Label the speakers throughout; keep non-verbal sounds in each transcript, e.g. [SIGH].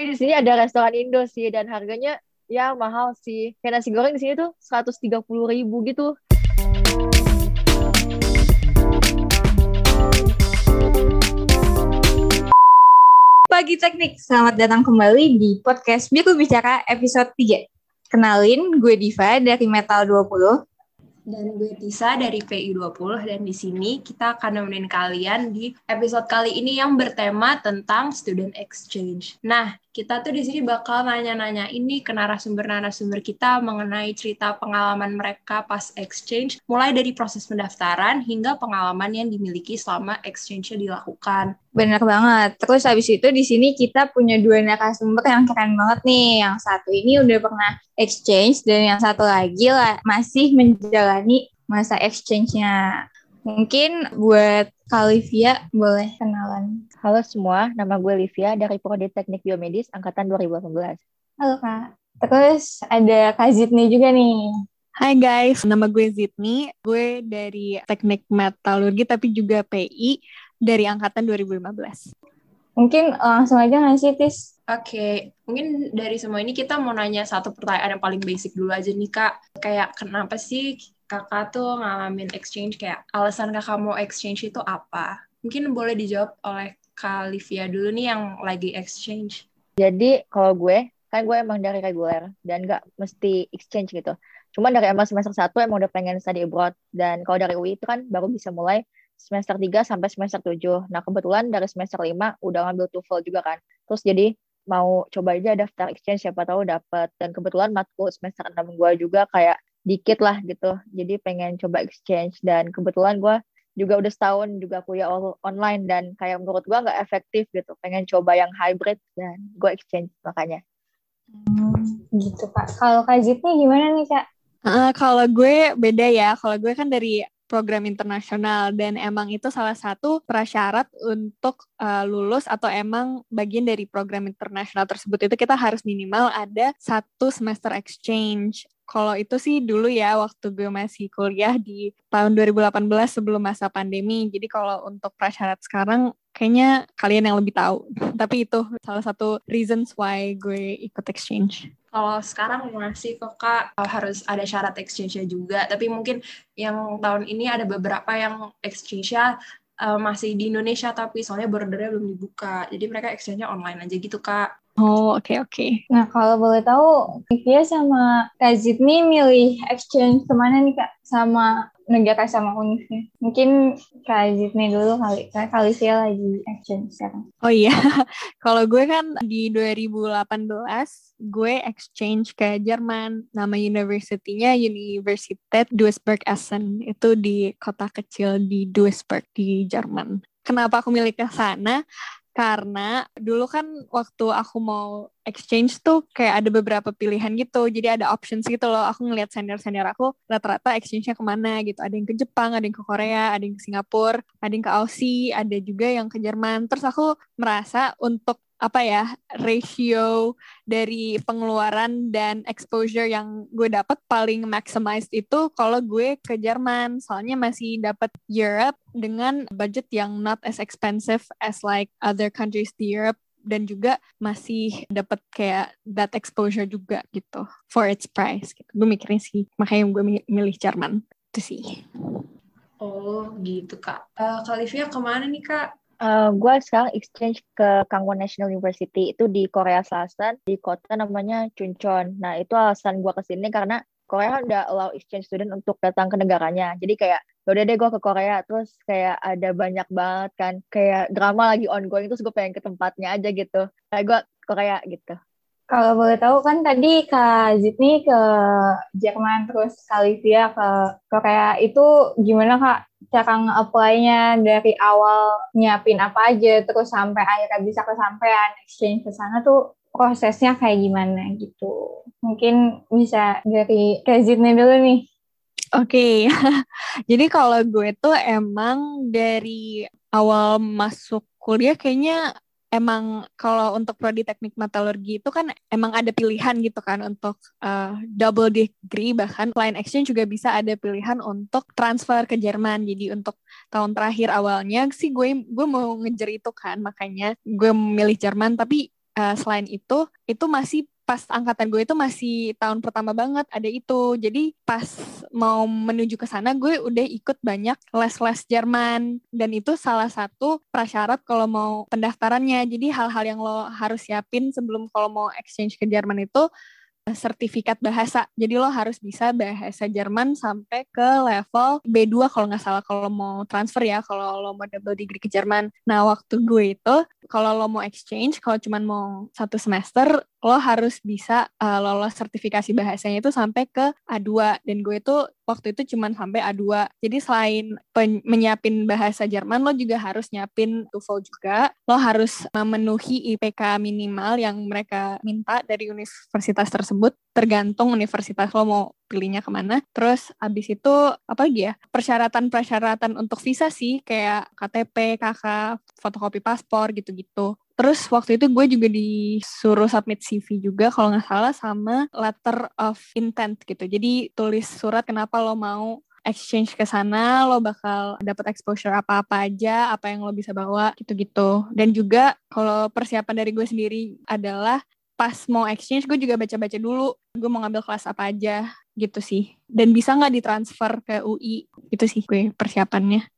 Speaker 1: Tapi di sini ada restoran Indo sih dan harganya ya mahal sih. Kayak nasi goreng di sini tuh 130 ribu gitu.
Speaker 2: Pagi Teknik, selamat datang kembali di podcast Biku Bicara episode 3. Kenalin, gue Diva dari Metal 20.
Speaker 3: Dan gue Tisa dari PI20 dan di sini kita akan nemenin kalian di episode kali ini yang bertema tentang student exchange. Nah, kita tuh di sini bakal nanya-nanya ini ke narasumber-narasumber kita mengenai cerita pengalaman mereka pas exchange, mulai dari proses pendaftaran hingga pengalaman yang dimiliki selama exchange-nya dilakukan.
Speaker 2: Bener banget. Terus habis itu di sini kita punya dua narasumber yang keren banget nih. Yang satu ini udah pernah exchange dan yang satu lagi lah masih menjalani masa exchange-nya. Mungkin buat Kalivia boleh kenalan.
Speaker 1: Halo semua, nama gue Livia dari Prodi Teknik Biomedis angkatan 2018.
Speaker 2: Halo Kak. Terus ada Kak Zidni juga nih.
Speaker 4: Hai guys, nama gue Zidni. Gue dari Teknik Metalurgi tapi juga PI dari angkatan 2015.
Speaker 2: Mungkin langsung aja nggak sih, Tis?
Speaker 3: Oke, okay. mungkin dari semua ini kita mau nanya satu pertanyaan yang paling basic dulu aja nih, Kak. Kayak kenapa sih kakak tuh ngalamin exchange, kayak alasan kakak mau exchange itu apa? Mungkin boleh dijawab oleh Kak Livia dulu nih yang lagi exchange.
Speaker 1: Jadi kalau gue, kan gue emang dari reguler dan gak mesti exchange gitu. Cuma dari emang semester 1 emang udah pengen study abroad. Dan kalau dari UI itu kan baru bisa mulai semester 3 sampai semester 7. Nah kebetulan dari semester 5 udah ngambil TOEFL juga kan. Terus jadi mau coba aja daftar exchange siapa tahu dapet. Dan kebetulan matkul semester 6 gue juga kayak dikit lah gitu. Jadi pengen coba exchange. Dan kebetulan gue juga udah setahun juga kuliah online dan kayak menurut gue nggak efektif gitu. Pengen coba yang hybrid dan gue exchange makanya.
Speaker 2: Hmm, gitu pak kalau kak Zitnya gimana nih kak?
Speaker 4: Uh, kalau gue beda ya. Kalau gue kan dari program internasional dan emang itu salah satu prasyarat untuk uh, lulus atau emang bagian dari program internasional tersebut. Itu kita harus minimal ada satu semester exchange kalau itu sih dulu ya waktu gue masih kuliah di tahun 2018 sebelum masa pandemi. Jadi kalau untuk prasyarat sekarang kayaknya kalian yang lebih tahu. [LAUGHS] Tapi itu salah satu reasons why gue ikut exchange.
Speaker 3: Kalau sekarang masih kok kak harus ada syarat exchange-nya juga. Tapi mungkin yang tahun ini ada beberapa yang exchange-nya uh, masih di Indonesia tapi soalnya bordernya belum dibuka. Jadi mereka exchange-nya online aja gitu kak.
Speaker 4: Oh, oke okay, oke. Okay.
Speaker 2: Nah, kalau boleh tahu, Livia sama Kak Zid nih milih exchange ke mana nih, Kak? Sama negara sama univnya. Mungkin Kak Zid nih dulu kali, Kak Kalisia lagi exchange sekarang.
Speaker 4: Oh iya, [LAUGHS] kalau gue kan di 2018, gue exchange ke Jerman. Nama universitinya Universität Duisburg Essen. Itu di kota kecil di Duisburg di Jerman. Kenapa aku milih ke sana? Karena dulu kan waktu aku mau exchange tuh kayak ada beberapa pilihan gitu. Jadi ada options gitu loh. Aku ngeliat senior senior aku rata-rata exchange-nya ke mana gitu. Ada yang ke Jepang ada yang ke Korea ada yang ke Singapura ada yang ke Aussie ada juga yang ke Jerman. Terus aku merasa untuk apa ya ratio dari pengeluaran dan exposure yang gue dapat paling maximized itu kalau gue ke Jerman soalnya masih dapat Europe dengan budget yang not as expensive as like other countries di Europe dan juga masih dapat kayak that exposure juga gitu for its price gitu. Gue mikirnya sih makanya gue milih Jerman itu sih.
Speaker 3: Oh gitu kak. Uh, Kalivia ke mana nih kak?
Speaker 1: Uh, gue sekarang exchange ke Kangwon National University itu di Korea Selatan di kota namanya Chuncheon. Nah itu alasan gue ke sini karena Korea kan udah allow exchange student untuk datang ke negaranya. Jadi kayak ya udah deh gue ke Korea terus kayak ada banyak banget kan kayak drama lagi ongoing terus gue pengen ke tempatnya aja gitu. Kayak gue Korea gitu.
Speaker 2: Kalau boleh tahu kan tadi Kak Zidni ke Jerman terus Kalivia ke Korea itu gimana Kak cara nge-apply-nya dari awal nyiapin apa aja terus sampai akhirnya bisa kesampaian exchange ke sana tuh prosesnya kayak gimana gitu. Mungkin bisa dari Kak Zidni dulu nih.
Speaker 4: Oke, okay. [LAUGHS] jadi kalau gue tuh emang dari awal masuk kuliah kayaknya emang kalau untuk prodi teknik metalurgi itu kan emang ada pilihan gitu kan untuk uh, double degree bahkan selain exchange juga bisa ada pilihan untuk transfer ke Jerman. Jadi untuk tahun terakhir awalnya sih gue gue mau ngejar itu kan. Makanya gue memilih Jerman tapi uh, selain itu itu masih pas angkatan gue itu masih tahun pertama banget ada itu. Jadi pas mau menuju ke sana gue udah ikut banyak les-les Jerman dan itu salah satu prasyarat kalau mau pendaftarannya. Jadi hal-hal yang lo harus siapin sebelum kalau mau exchange ke Jerman itu sertifikat bahasa. Jadi lo harus bisa bahasa Jerman sampai ke level B2 kalau nggak salah kalau mau transfer ya, kalau lo mau double degree ke Jerman. Nah, waktu gue itu kalau lo mau exchange, kalau cuma mau satu semester, lo harus bisa uh, lolos sertifikasi bahasanya itu sampai ke A2 dan gue itu waktu itu cuma sampai A2 jadi selain menyiapin bahasa Jerman lo juga harus nyiapin TOEFL juga lo harus memenuhi IPK minimal yang mereka minta dari universitas tersebut tergantung universitas lo mau pilihnya ke mana. Terus abis itu apa lagi ya? Persyaratan-persyaratan untuk visa sih kayak KTP, KK, fotokopi paspor gitu-gitu. Terus waktu itu gue juga disuruh submit CV juga kalau nggak salah sama letter of intent gitu. Jadi tulis surat kenapa lo mau exchange ke sana, lo bakal dapat exposure apa-apa aja, apa yang lo bisa bawa gitu-gitu. Dan juga kalau persiapan dari gue sendiri adalah pas mau exchange gue juga baca-baca dulu gue mau ngambil kelas apa aja gitu sih dan bisa nggak ditransfer ke UI itu sih gue persiapannya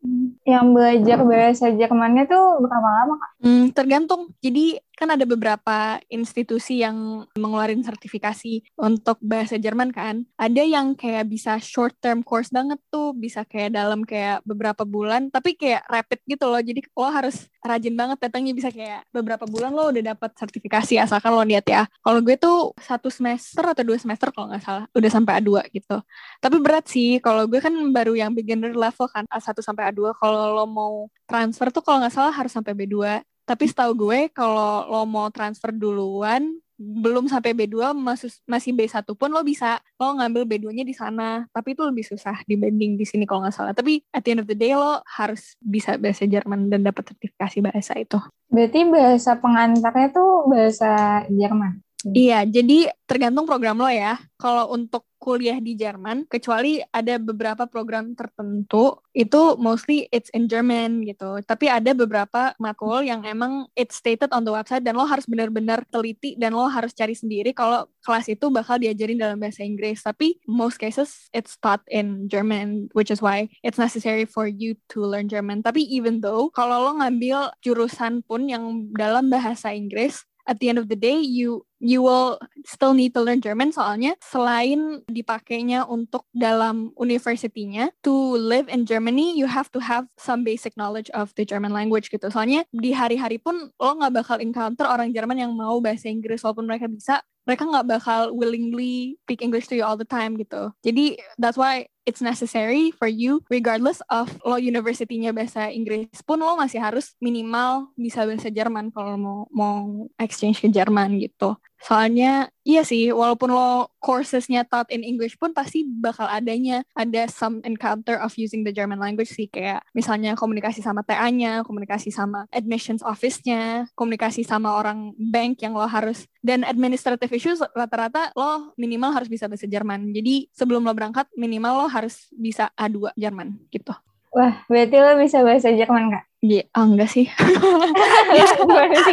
Speaker 2: yang belajar bahasa Jermannya tuh berapa lama kak?
Speaker 4: Hmm, tergantung jadi kan ada beberapa institusi yang mengeluarkan sertifikasi untuk bahasa Jerman kan. Ada yang kayak bisa short term course banget tuh, bisa kayak dalam kayak beberapa bulan, tapi kayak rapid gitu loh. Jadi lo harus rajin banget datangnya bisa kayak beberapa bulan lo udah dapat sertifikasi asalkan lo niat ya. Kalau gue tuh satu semester atau dua semester kalau nggak salah. Udah sampai A2 gitu. Tapi berat sih. Kalau gue kan baru yang beginner level kan A1 sampai A2. Kalau lo mau transfer tuh kalau nggak salah harus sampai B2 tapi setahu gue kalau lo mau transfer duluan belum sampai B2 masih masih B1 pun lo bisa. Lo ngambil B2-nya di sana. Tapi itu lebih susah dibanding di sini kalau nggak salah. Tapi at the end of the day lo harus bisa bahasa Jerman dan dapat sertifikasi bahasa itu.
Speaker 2: Berarti bahasa pengantarnya tuh bahasa Jerman
Speaker 4: Iya, jadi tergantung program lo ya. Kalau untuk kuliah di Jerman, kecuali ada beberapa program tertentu, itu mostly it's in German gitu. Tapi ada beberapa matkul yang emang it's stated on the website dan lo harus benar-benar teliti dan lo harus cari sendiri kalau kelas itu bakal diajarin dalam bahasa Inggris. Tapi most cases it's taught in German, which is why it's necessary for you to learn German. Tapi even though kalau lo ngambil jurusan pun yang dalam bahasa Inggris, at the end of the day you you will still need to learn German. Soalnya selain dipakainya untuk dalam universitinya to live in Germany you have to have some basic knowledge of the German language gitu. Soalnya di hari-hari pun lo nggak bakal encounter orang Jerman yang mau bahasa Inggris walaupun mereka bisa. Mereka nggak bakal willingly speak English to you all the time gitu. Jadi that's why it's necessary for you regardless of lo universitinya bahasa Inggris pun lo masih harus minimal bisa bahasa Jerman kalau mau mau exchange ke Jerman gitu soalnya iya sih walaupun lo coursesnya taught in English pun pasti bakal adanya ada some encounter of using the German language sih. Kayak misalnya komunikasi sama TA-nya komunikasi sama admissions office-nya komunikasi sama orang bank yang lo harus dan administrative issues rata-rata lo minimal harus bisa bahasa Jerman. Jadi sebelum lo berangkat minimal lo harus bisa A2 Jerman gitu.
Speaker 2: Wah, berarti lo bisa bahasa Jerman, Kak?
Speaker 4: Iya, oh, enggak [LAUGHS] sih.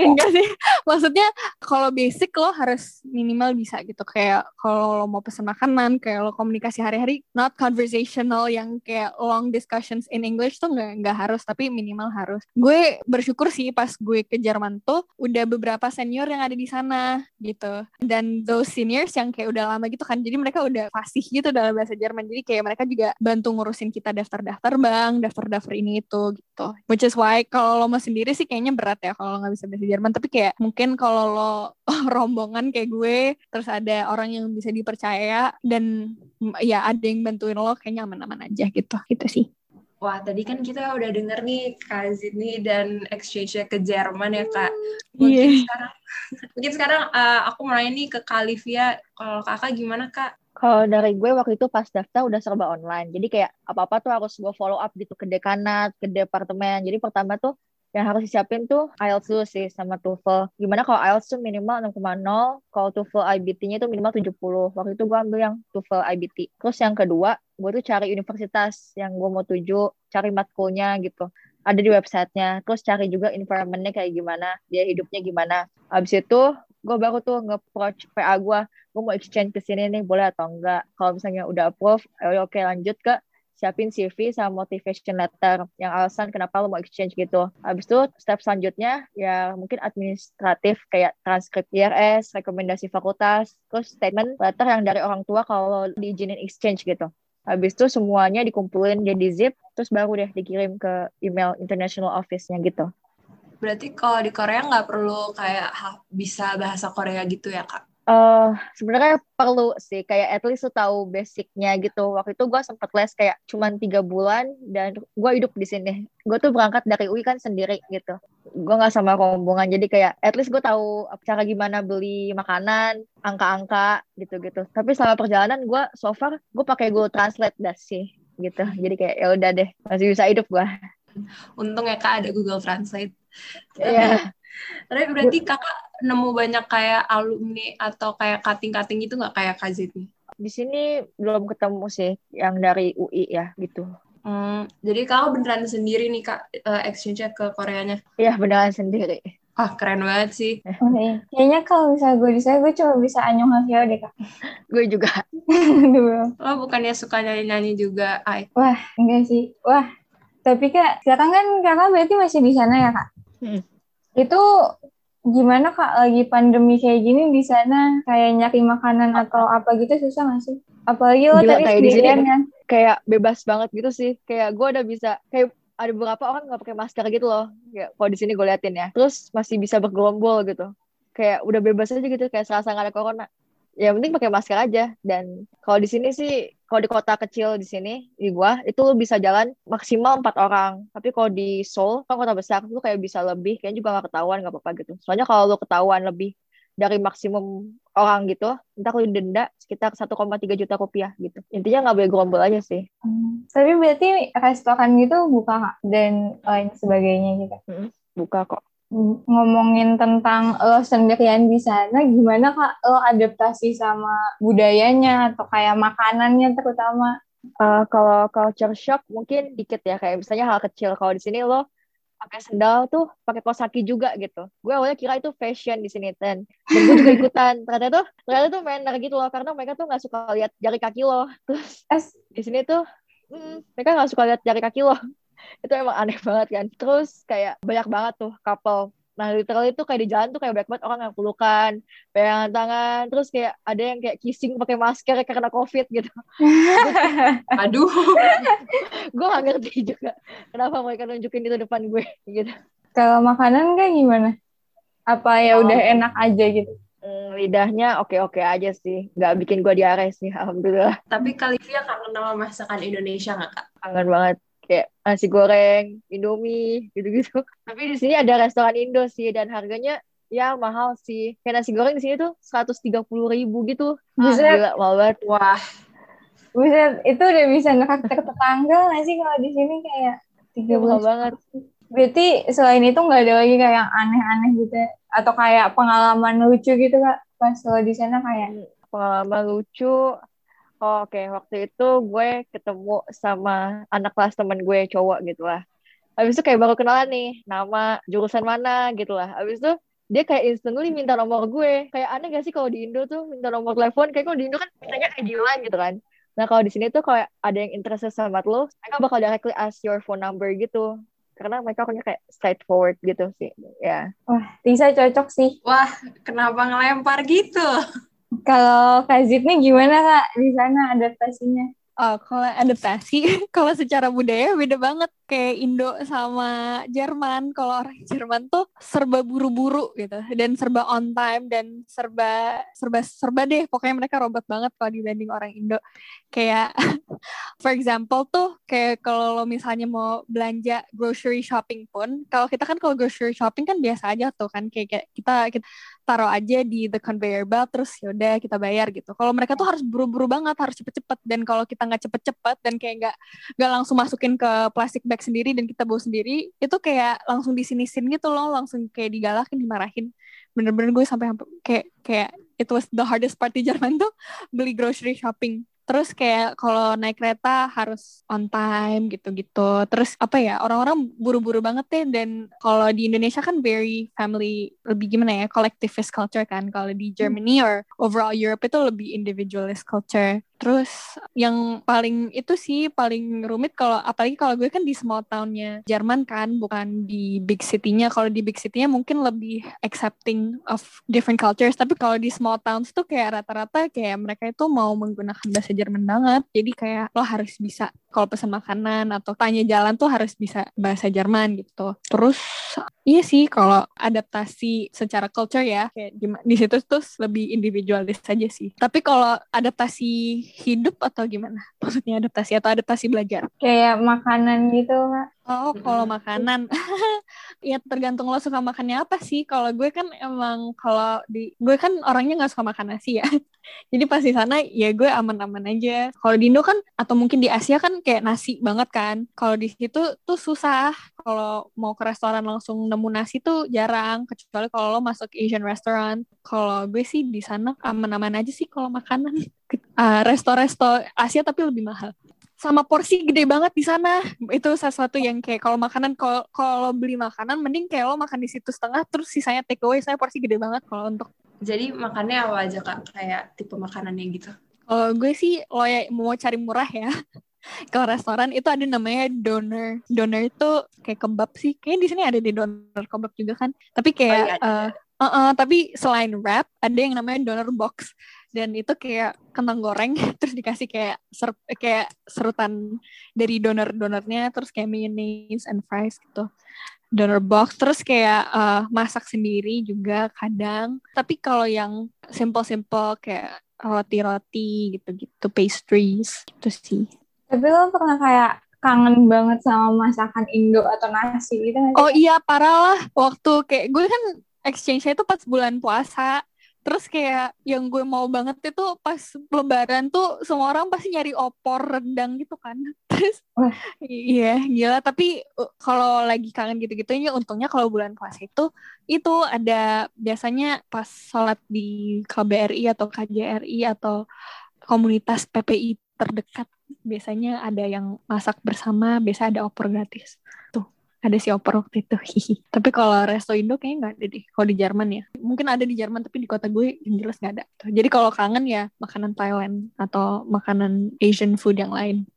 Speaker 4: enggak sih. Maksudnya kalau basic lo harus minimal bisa gitu. Kayak kalau lo mau pesan makanan, kayak lo komunikasi hari-hari, not conversational yang kayak long discussions in English tuh enggak, enggak harus, tapi minimal harus. Gue bersyukur sih pas gue ke Jerman tuh udah beberapa senior yang ada di sana gitu. Dan those seniors yang kayak udah lama gitu kan, jadi mereka udah fasih gitu dalam bahasa Jerman. Jadi kayak mereka juga bantu ngurusin kita daftar-daftar bank, daftar-daftar ini itu gitu. Which is why kalau lo mau sendiri sih kayaknya berat ya kalau nggak bisa bahasa Jerman tapi kayak mungkin kalau lo [LAUGHS] rombongan kayak gue terus ada orang yang bisa dipercaya dan ya ada yang bantuin lo kayaknya aman-aman aja gitu gitu sih
Speaker 3: Wah, tadi kan kita udah denger nih Kak Zidni dan exchange ke Jerman ya, Kak. Mungkin yeah. sekarang, [LAUGHS] mungkin sekarang uh, aku mau nanya nih ke Kalivia, kalau kakak gimana, Kak?
Speaker 1: Kalau dari gue waktu itu pas daftar udah serba online. Jadi kayak apa-apa tuh harus gue follow up gitu ke dekanat, ke departemen. Jadi pertama tuh yang harus disiapin tuh IELTS dulu sih sama TOEFL. Gimana kalau IELTS tuh minimal 6,0, kalau TOEFL IBT-nya tuh minimal 70. Waktu itu gue ambil yang TOEFL IBT. Terus yang kedua, gue tuh cari universitas yang gue mau tuju, cari matkulnya gitu. ada di websitenya terus cari juga environmentnya kayak gimana dia hidupnya gimana abis itu gue baru tuh nge-approach PA gue gue mau exchange ke sini nih boleh atau enggak kalau misalnya udah approve ya oke lanjut ke siapin CV sama motivation letter yang alasan kenapa lo mau exchange gitu. Habis itu step selanjutnya ya mungkin administratif kayak transkrip IRS, rekomendasi fakultas, terus statement letter yang dari orang tua kalau diizinin exchange gitu. Habis itu semuanya dikumpulin jadi zip, terus baru deh dikirim ke email international office-nya gitu.
Speaker 3: Berarti kalau di Korea nggak perlu kayak bisa bahasa Korea gitu ya, Kak?
Speaker 1: Uh, sebenarnya perlu sih kayak at least tuh tahu basicnya gitu. Waktu itu gue sempet les kayak cuman tiga bulan dan gue hidup di sini. Gue tuh berangkat dari UI kan sendiri gitu. Gue nggak sama rombongan jadi kayak at least gue tahu cara gimana beli makanan angka-angka gitu-gitu. Tapi selama perjalanan gue so far gue pakai Google Translate dah sih gitu. Jadi kayak ya udah deh masih bisa hidup gue
Speaker 3: untung ya kak ada Google Translate
Speaker 1: Iya. Yeah.
Speaker 3: Tapi berarti kakak nemu banyak kayak alumni atau kayak cutting-cutting itu nggak kayak Kazit nih?
Speaker 1: Di sini belum ketemu sih yang dari UI ya gitu.
Speaker 3: Hmm, jadi kakak beneran sendiri nih kak uh, exchange ke Koreanya?
Speaker 1: Iya beneran sendiri.
Speaker 3: Ah keren banget sih.
Speaker 2: Okay. Kayaknya kalau misalnya gue di sana gue cuma bisa anyong hasio deh kak. [LAUGHS]
Speaker 1: gue juga.
Speaker 3: Lo [LAUGHS] bukannya suka nyanyi-nyanyi juga, Ay?
Speaker 2: Wah enggak sih. Wah tapi kak sekarang kan kakak berarti masih di sana ya kak? Hmm. Itu gimana kak lagi pandemi kayak gini di sana kayak nyari makanan atau apa gitu susah nggak sih? Apalagi lo Gila, tadi kayak di sini kan?
Speaker 1: Kayak bebas banget gitu sih. Kayak gue udah bisa kayak ada beberapa orang nggak pakai masker gitu loh. Kayak kalau di sini gue liatin ya. Terus masih bisa bergerombol gitu. Kayak udah bebas aja gitu. Kayak serasa nggak ada corona ya penting pakai masker aja dan kalau di sini sih kalau di kota kecil di sini di gua itu lu bisa jalan maksimal empat orang. Tapi kalau di Seoul kan kota besar lu kayak bisa lebih kayaknya juga nggak ketahuan nggak apa-apa gitu. Soalnya kalau lu ketahuan lebih dari maksimum orang gitu entah lu denda sekitar 1,3 juta rupiah gitu. Intinya nggak boleh gerombol aja sih.
Speaker 2: Hmm. tapi berarti restoran gitu buka dan lain sebagainya gitu?
Speaker 1: Hmm, buka kok
Speaker 2: ngomongin tentang lo sendirian di sana, gimana kak lo adaptasi sama budayanya atau kayak makanannya terutama?
Speaker 1: Uh, kalau culture shock mungkin dikit ya, kayak misalnya hal kecil. Kalau di sini lo pakai sendal tuh pakai kaos kaki juga gitu. Gue awalnya kira itu fashion di sini dan dan gue juga ikutan. [LAUGHS] Ternyata tuh ternyata tuh manner gitu loh karena mereka tuh nggak suka lihat jari kaki lo. Terus di sini tuh mm, mereka nggak suka lihat jari kaki lo itu emang aneh banget kan terus kayak banyak banget tuh couple Nah, literally itu kayak di jalan tuh kayak banyak banget orang yang pelukan, pegangan tangan, terus kayak ada yang kayak kissing pakai masker karena COVID gitu. [LAUGHS]
Speaker 3: Aduh. [LAUGHS]
Speaker 1: gue gak ngerti juga kenapa mereka nunjukin itu depan gue gitu.
Speaker 2: Kalau makanan kayak gimana? Apa ya oh. udah enak aja gitu?
Speaker 1: Hmm, lidahnya oke-oke aja sih. Nggak bikin gue diare sih, alhamdulillah.
Speaker 3: Tapi Kalivia kangen sama masakan Indonesia nggak, Kak?
Speaker 1: Kangen banget kayak nasi goreng, Indomie gitu-gitu. [LAUGHS] Tapi di sini ada restoran Indo sih dan harganya ya mahal sih. Kayak nasi goreng di sini tuh seratus tiga puluh ribu gitu.
Speaker 2: Ah,
Speaker 1: gila, mahal banget.
Speaker 3: Wah.
Speaker 2: Buset, itu udah bisa ngeraktir tetangga nggak sih kalau di sini kayak tiga puluh
Speaker 1: banget.
Speaker 2: Berarti selain itu nggak ada lagi kayak yang aneh-aneh gitu ya? atau kayak pengalaman lucu gitu kak pas lo di sana kayak
Speaker 1: pengalaman lucu Oh, Oke, okay. waktu itu gue ketemu sama anak kelas teman gue cowok gitu lah. Habis itu kayak baru kenalan nih, nama, jurusan mana gitu lah. Habis itu dia kayak instantly minta nomor gue. Kayak aneh gak sih kalau di Indo tuh minta nomor telepon? Kayak kalau di Indo kan mintanya kayak gila gitu kan. Nah kalau di sini tuh kayak ada yang interested sama lo, mereka bakal directly ask your phone number gitu. Karena mereka punya kayak straightforward gitu sih. Ya.
Speaker 2: Wah, Tisa cocok sih.
Speaker 3: Wah, kenapa ngelempar gitu?
Speaker 2: Kalau Kak nih gimana Kak di sana adaptasinya?
Speaker 4: Oh, kalau adaptasi, [LAUGHS] kalau secara budaya beda banget kayak Indo sama Jerman. Kalau orang Jerman tuh serba buru-buru gitu dan serba on time dan serba serba serba deh. Pokoknya mereka robot banget kalau dibanding orang Indo. Kayak [LAUGHS] for example tuh kayak kalau lo misalnya mau belanja grocery shopping pun, kalau kita kan kalau grocery shopping kan biasa aja tuh kan kayak, kayak kita kita taruh aja di the conveyor belt terus yaudah kita bayar gitu. Kalau mereka tuh harus buru-buru banget, harus cepet-cepet dan kalau kita nggak cepet-cepet dan kayak nggak nggak langsung masukin ke plastik bag sendiri dan kita bawa sendiri, itu kayak langsung disinisin gitu loh, langsung kayak digalakin, dimarahin. Bener-bener gue sampai kayak kayak it was the hardest part di Jerman tuh beli grocery shopping Terus kayak kalau naik kereta harus on time gitu-gitu. Terus apa ya orang-orang buru-buru banget deh. Dan kalau di Indonesia kan very family lebih gimana ya collectivist culture kan. Kalau di Germany or overall Europe itu lebih individualist culture. Terus yang paling itu sih paling rumit kalau apalagi kalau gue kan di small townnya Jerman kan bukan di big city-nya. Kalau di big city-nya mungkin lebih accepting of different cultures. Tapi kalau di small towns tuh kayak rata-rata kayak mereka itu mau menggunakan bahasa Jerman banget. Jadi kayak lo harus bisa kalau pesan makanan atau tanya jalan tuh harus bisa bahasa Jerman gitu. Terus iya sih kalau adaptasi secara culture ya kayak di situ tuh lebih individualis saja sih. Tapi kalau adaptasi hidup atau gimana? [LAUGHS] Maksudnya adaptasi atau adaptasi belajar?
Speaker 2: Kayak makanan gitu, Kak.
Speaker 4: Oh, kalau makanan, [LAUGHS] ya tergantung lo suka makannya apa sih. Kalau gue kan emang kalau di gue kan orangnya nggak suka makan nasi ya. [LAUGHS] Jadi pas di sana ya gue aman-aman aja. Kalau di Indo kan atau mungkin di Asia kan kayak nasi banget kan. Kalau di situ tuh susah. Kalau mau ke restoran langsung nemu nasi tuh jarang. Kecuali kalau lo masuk Asian restaurant. Kalau gue sih di sana aman-aman aja sih kalau makanan. [LAUGHS] Uh, resto-resto Asia tapi lebih mahal sama porsi gede banget di sana. Itu sesuatu yang kayak kalau makanan kalau kalau beli makanan mending kayak lo makan di situ setengah terus sisanya take away saya porsi gede banget kalau untuk
Speaker 3: jadi makannya apa aja kak? Kayak tipe makanannya gitu.
Speaker 4: Kalau gue sih lo ya mau cari murah ya. [LAUGHS] Kalau restoran itu ada namanya donor donor itu kayak kebab sih. Kayaknya di sini ada di donor kebab juga kan. Tapi kayak oh, iya, uh, uh, uh, tapi selain wrap ada yang namanya donor box dan itu kayak kentang goreng [LAUGHS] terus dikasih kayak ser kayak serutan dari donor-donornya terus kayak mayonnaise and fries gitu. Donor box terus kayak uh, masak sendiri juga kadang. Tapi kalau yang simple-simple kayak roti-roti gitu-gitu pastries gitu sih.
Speaker 2: Tapi lo pernah kayak kangen banget sama masakan Indo atau nasi gitu
Speaker 4: Oh iya parah lah. Waktu kayak gue kan exchange itu pas bulan puasa Terus kayak yang gue mau banget itu pas lebaran tuh semua orang pasti nyari opor rendang gitu kan. [LAUGHS] Terus Wah. iya gila tapi uh, kalau lagi kangen gitu-gitu ya untungnya kalau bulan puasa itu itu ada biasanya pas sholat di KBRI atau KJRI atau komunitas PPI terdekat biasanya ada yang masak bersama, biasa ada opor gratis ada si opor waktu itu tapi kalau resto Indo kayaknya nggak ada deh kalau di Jerman ya mungkin ada di Jerman tapi di kota gue yang jelas nggak ada jadi kalau kangen ya makanan Thailand atau makanan Asian food yang lain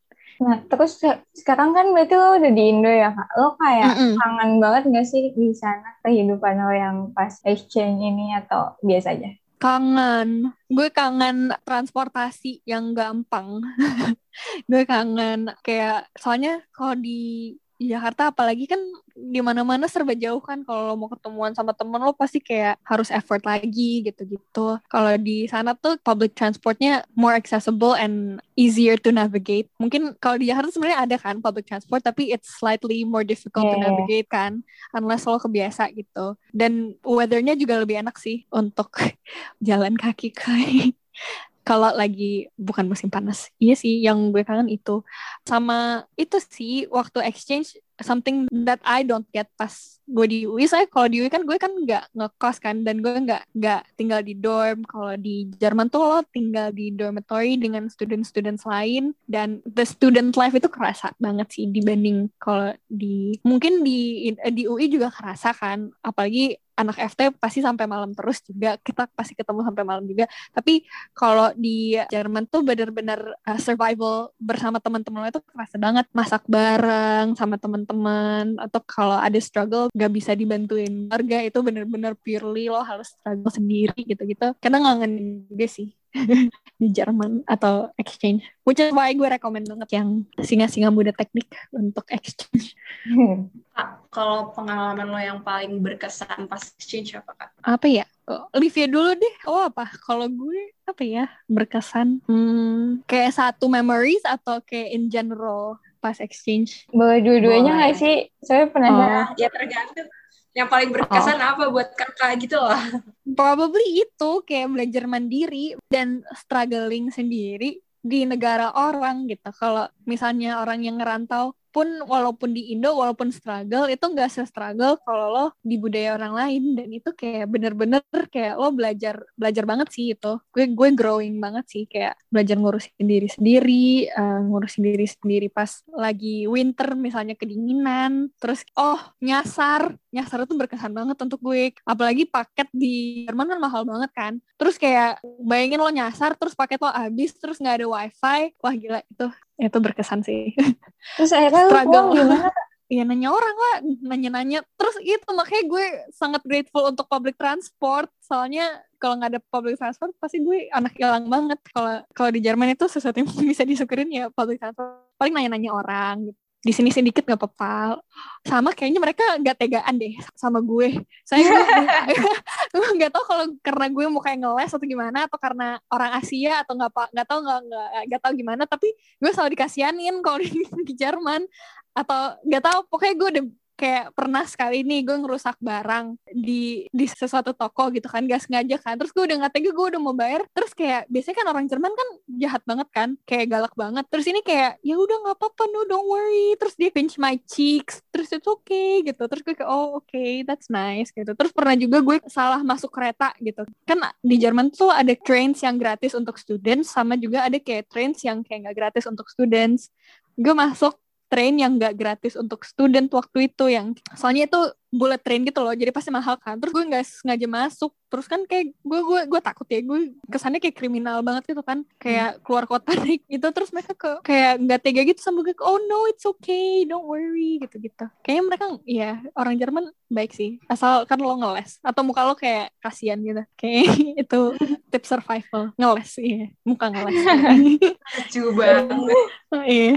Speaker 2: Nah, terus sekarang kan berarti lo udah di Indo ya, Kak. Lo kayak mm -mm. kangen banget gak sih di sana kehidupan lo yang pas exchange ini atau biasa aja?
Speaker 4: Kangen. Gue kangen transportasi yang gampang. [LAUGHS] gue kangen kayak soalnya kalau di di Jakarta apalagi kan di mana-mana serba jauh kan. Kalau lo mau ketemuan sama temen lo pasti kayak harus effort lagi gitu-gitu. Kalau di sana tuh public transportnya more accessible and easier to navigate. Mungkin kalau di Jakarta sebenarnya ada kan public transport tapi it's slightly more difficult yeah. to navigate kan unless lo kebiasa gitu. Dan weathernya juga lebih enak sih untuk [LAUGHS] jalan kaki kayak kalau lagi bukan musim panas. Iya sih, yang gue kangen itu. Sama itu sih, waktu exchange, something that I don't get pas gue di UI. Saya kalau di UI kan gue kan nggak ngekos kan, dan gue nggak nggak tinggal di dorm. Kalau di Jerman tuh lo tinggal di dormitory dengan student-student lain, dan the student life itu kerasa banget sih dibanding kalau di mungkin di di UI juga kerasa kan, apalagi anak FT pasti sampai malam terus juga. Kita pasti ketemu sampai malam juga. Tapi kalau di Jerman tuh benar-benar uh, survival bersama teman-teman itu kerasa banget. Masak bareng sama teman-teman. Atau kalau ada struggle gak bisa dibantuin warga itu benar-benar purely lo harus struggle sendiri gitu-gitu. Karena ngangen juga sih [LAUGHS] di Jerman atau exchange. Which is why gue rekomend banget yang singa-singa muda teknik untuk exchange.
Speaker 3: Kak, kalau pengalaman lo yang paling berkesan pas exchange apa kak?
Speaker 4: Apa ya? Olivia dulu deh. Oh apa? Kalau gue apa ya berkesan? Hmm, kayak satu memories atau kayak in general pas exchange?
Speaker 2: Boleh dua-duanya nggak sih? Saya penasaran.
Speaker 3: Oh. Ya tergantung yang paling berkesan oh. apa buat kakak gitu loh?
Speaker 4: Probably itu kayak belajar mandiri dan struggling sendiri di negara orang gitu. Kalau misalnya orang yang ngerantau pun walaupun di Indo walaupun struggle itu nggak se-struggle kalau lo di budaya orang lain dan itu kayak bener-bener kayak lo belajar belajar banget sih itu gue gue growing banget sih kayak belajar ngurusin diri sendiri uh, ngurusin diri sendiri pas lagi winter misalnya kedinginan terus oh nyasar nyasar itu berkesan banget untuk gue apalagi paket di Jerman kan mahal banget kan terus kayak bayangin lo nyasar terus paket lo habis terus nggak ada wifi wah gila itu itu berkesan sih [LAUGHS]
Speaker 2: terus akhirnya lo gimana [LAUGHS]
Speaker 4: Iya nanya orang lah, nanya-nanya. Terus itu makanya gue sangat grateful untuk public transport. Soalnya kalau nggak ada public transport pasti gue anak hilang banget. Kalau kalau di Jerman itu sesuatu yang [LAUGHS] bisa disyukurin ya public transport. Paling nanya-nanya orang gitu di sini sedikit nggak apa-apa. Sama kayaknya mereka nggak tegaan deh sama gue. Saya gue [LAUGHS] [LAUGHS] nggak tahu kalau karena gue mau kayak ngeles atau gimana atau karena orang Asia atau nggak pak nggak tahu nggak nggak tahu gimana. Tapi gue selalu dikasianin kalau di, [LAUGHS] di Jerman. Atau nggak tahu pokoknya gue udah kayak pernah sekali nih gue ngerusak barang di di sesuatu toko gitu kan gak sengaja kan. Terus gue udah nggak tega gue udah mau bayar. Terus kayak biasanya kan orang Jerman kan jahat banget kan kayak galak banget. Terus ini kayak ya udah nggak apa-apa no don't worry. Terus dia pinch my cheeks terus itu oke okay, gitu. Terus gue kayak oh oke okay, that's nice gitu. Terus pernah juga gue salah masuk kereta gitu. Kan di Jerman tuh ada trains yang gratis untuk students sama juga ada kayak trains yang kayak nggak gratis untuk students. Gue masuk train yang gak gratis untuk student waktu itu yang soalnya itu bullet train gitu loh jadi pasti mahal kan. Terus gue nggak sengaja masuk terus kan kayak gue gue gue takut ya gue kesannya kayak kriminal banget gitu kan. Kayak hmm. keluar kota [LAUGHS] naik gitu terus mereka ke kayak nggak tega gitu sama gue oh no it's okay don't worry gitu gitu kayaknya mereka ya orang Jerman baik sih asal kan lo ngeles atau muka lo kayak kasihan gitu. Kayak [LAUGHS] itu tips survival ngeles iya muka ngeles. [LAUGHS]
Speaker 3: Coba
Speaker 4: iya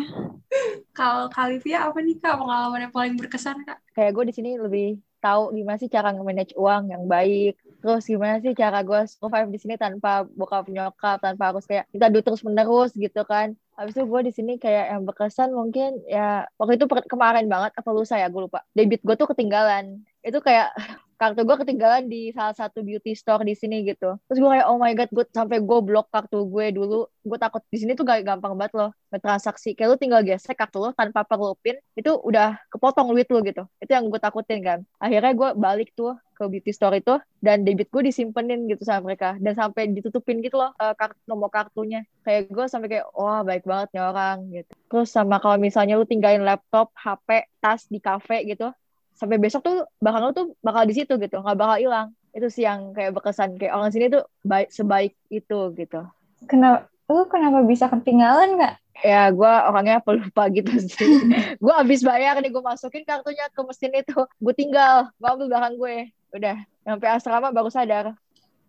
Speaker 3: kalau Kalivia apa nih kak pengalaman yang paling berkesan kak?
Speaker 1: Kayak gue di sini lebih tahu gimana sih cara nge-manage uang yang baik. Terus gimana sih cara gue survive di sini tanpa bokap nyokap tanpa harus kayak kita duduk terus menerus gitu kan. Habis itu gue di sini kayak yang berkesan mungkin ya waktu itu kemarin banget apa lusa ya gue lupa. Debit gue tuh ketinggalan. Itu kayak [LAUGHS] kartu gue ketinggalan di salah satu beauty store di sini gitu. Terus gue kayak oh my god gue sampai gue blok kartu gue dulu. Gue takut di sini tuh gak gampang banget loh transaksi. Kayak lu tinggal gesek kartu lo tanpa perlu pin itu udah kepotong duit lu gitu. Itu yang gue takutin kan. Akhirnya gue balik tuh ke beauty store itu dan debit gue disimpenin gitu sama mereka. Dan sampai ditutupin gitu loh uh, kart nomor kartunya. Kayak gue sampai kayak wah baik banget nih orang gitu. Terus sama kalau misalnya lu tinggalin laptop HP tas di cafe gitu sampai besok tuh bakal lo tuh bakal di situ gitu nggak bakal hilang. Itu sih yang kayak berkesan kayak orang sini tuh baik sebaik itu gitu.
Speaker 2: Kenapa lu kenapa bisa ketinggalan nggak
Speaker 1: ya gue orangnya pelupa gitu sih. [LAUGHS] Gue habis bayar nih gue masukin kartunya ke mesin itu. Gue tinggal gue ambil belakang gue. Udah sampai asrama baru sadar.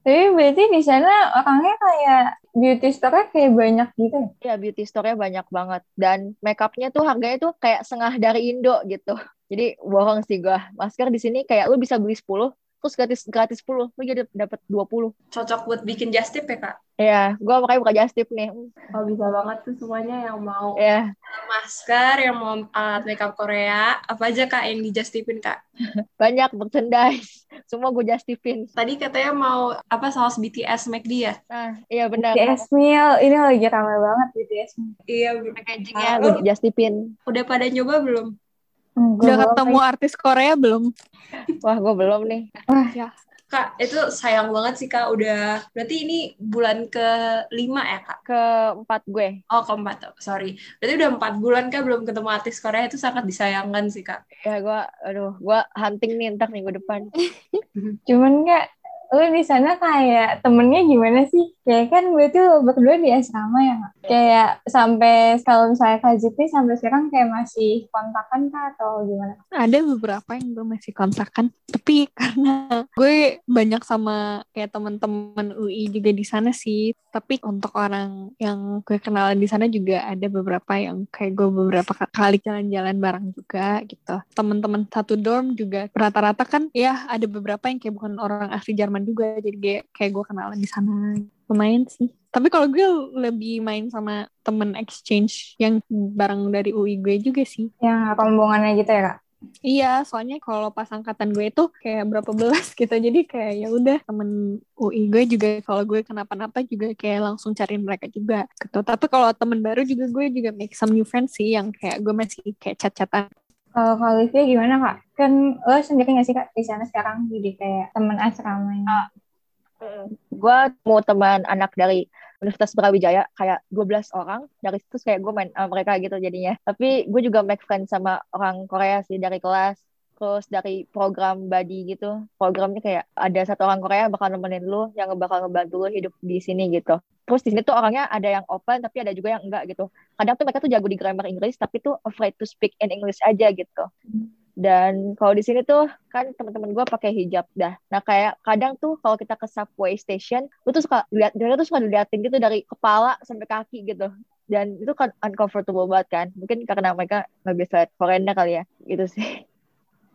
Speaker 2: Tapi berarti di sana orangnya kayak beauty store kayak banyak gitu
Speaker 1: ya? Beauty store-nya banyak banget. Dan makeupnya tuh harganya tuh kayak setengah dari Indo gitu. Jadi bohong sih gue. Masker di sini kayak lu bisa beli 10, terus gratis gratis 10, lu jadi dapat 20.
Speaker 3: Cocok buat bikin just tip ya, Kak?
Speaker 1: Iya, gue makanya buka just tip nih.
Speaker 3: Oh, bisa banget tuh semuanya yang mau
Speaker 1: yeah.
Speaker 3: masker, yang mau alat makeup Korea, apa aja Kak yang di just tipin, Kak? [LAUGHS]
Speaker 1: Banyak merchandise. Semua gue just tipin.
Speaker 3: Tadi katanya mau apa saus BTS McD ya?
Speaker 1: Nah, iya benar.
Speaker 2: BTS meal, ini lagi ramai banget BTS.
Speaker 3: Iya,
Speaker 1: packagingnya gue just tipin.
Speaker 3: Udah pada nyoba belum?
Speaker 4: Udah ketemu artis Korea belum?
Speaker 1: Wah, gue belum nih.
Speaker 4: Wah, ya.
Speaker 3: Kak, itu sayang banget sih Kak. Udah, berarti ini bulan ke lima ya Kak?
Speaker 1: Keempat gue.
Speaker 3: Oh, keempat. Sorry. Berarti udah empat bulan Kak belum ketemu artis Korea. Itu sangat disayangkan sih Kak.
Speaker 1: Ya, gue, aduh, gue hunting nih entar minggu depan. [LAUGHS]
Speaker 2: Cuman Kak, lu di sana kayak temennya gimana sih? Kayak kan berarti lo berdua di asrama ya, Kak? Kayak sampai kalau misalnya Kak Ziti sampai sekarang kayak masih kontakan kah atau gimana?
Speaker 4: Ada beberapa yang gue masih kontakan, tapi [LAUGHS] karena gue banyak sama kayak teman-teman UI juga di sana sih. Tapi untuk orang yang gue kenal di sana juga ada beberapa yang kayak gue beberapa kali jalan-jalan bareng juga gitu. Teman-teman satu dorm juga rata-rata kan ya ada beberapa yang kayak bukan orang asli Jerman juga jadi kayak kayak gue kenalan di sana lumayan sih tapi kalau gue lebih main sama temen exchange yang bareng dari UI gue juga sih
Speaker 2: yang rombongannya gitu ya kak
Speaker 4: Iya, soalnya kalau pas angkatan gue itu kayak berapa belas gitu. Jadi kayak ya udah temen UI gue juga kalau gue kenapa-napa juga kayak langsung cariin mereka juga gitu. Tapi kalau temen baru juga gue juga make some new friends sih yang kayak gue masih kayak chat-chatan.
Speaker 2: Kalau uh, Olivia gimana kak? Kan lo sendiri gak sih kak di sana sekarang jadi kayak temen asramanya?
Speaker 1: Uh, gue mau teman anak dari Universitas Brawijaya kayak 12 orang dari situ kayak gue main sama mereka gitu jadinya tapi gue juga make friend sama orang Korea sih dari kelas terus dari program body gitu programnya kayak ada satu orang Korea yang bakal nemenin lu yang bakal ngebantu lu hidup di sini gitu terus di sini tuh orangnya ada yang open tapi ada juga yang enggak gitu kadang tuh mereka tuh jago di grammar Inggris tapi tuh afraid to speak in English aja gitu dan kalau di sini tuh kan teman-teman gue pakai hijab dah. Nah kayak kadang tuh kalau kita ke subway station, lu tuh suka lihat mereka tuh suka diliatin gitu dari kepala sampai kaki gitu. Dan itu kan uncomfortable banget kan. Mungkin karena mereka nggak bisa lihat foreigner kali ya, gitu sih.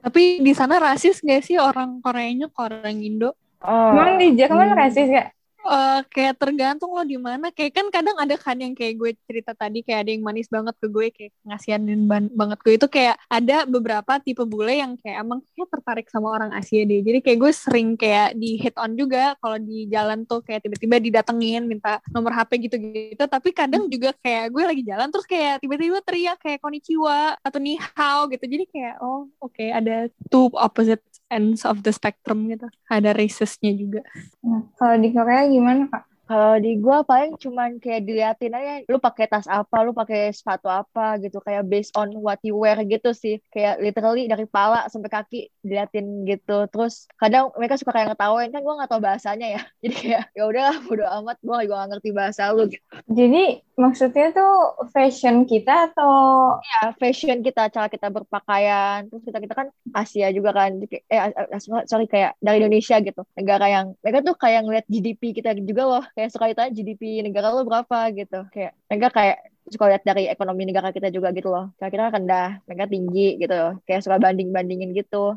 Speaker 4: Tapi di sana rasis gak sih orang Koreanya ke orang Indo?
Speaker 2: Oh. Emang di Jerman hmm. rasis gak?
Speaker 4: Uh, kayak tergantung lo di mana. Kayak kan kadang ada kan yang kayak gue cerita tadi kayak ada yang manis banget ke gue kayak ngasihanin banget gue. Itu kayak ada beberapa tipe bule yang kayak emang kayak tertarik sama orang Asia deh jadi kayak gue sering kayak di hit on juga kalau di jalan tuh kayak tiba-tiba didatengin minta nomor HP gitu-gitu. Tapi kadang juga kayak gue lagi jalan terus kayak tiba-tiba teriak kayak konnichiwa atau ni hao gitu. Jadi kayak oh oke okay, ada two opposite ends of the spectrum gitu. Ada racesnya juga.
Speaker 2: Nah, kalau di Korea gimana kak?
Speaker 1: Kalau di gua paling cuman kayak diliatin aja lu pakai tas apa, lu pakai sepatu apa gitu kayak based on what you wear gitu sih. Kayak literally dari pala sampai kaki diliatin gitu. Terus kadang mereka suka kayak ngetawain kan gua nggak tahu bahasanya ya. [LAUGHS] Jadi kayak ya udah bodo amat gua juga gak ngerti bahasa lu gitu.
Speaker 2: Jadi maksudnya tuh fashion kita atau
Speaker 1: ya fashion kita cara kita berpakaian terus kita kita kan Asia juga kan eh sorry kayak dari Indonesia gitu negara yang mereka tuh kayak ngeliat GDP kita juga loh kayak suka ditanya GDP negara lo berapa gitu kayak mereka kayak suka lihat dari ekonomi negara kita juga gitu loh kayak kita rendah mereka tinggi gitu loh. kayak suka banding bandingin gitu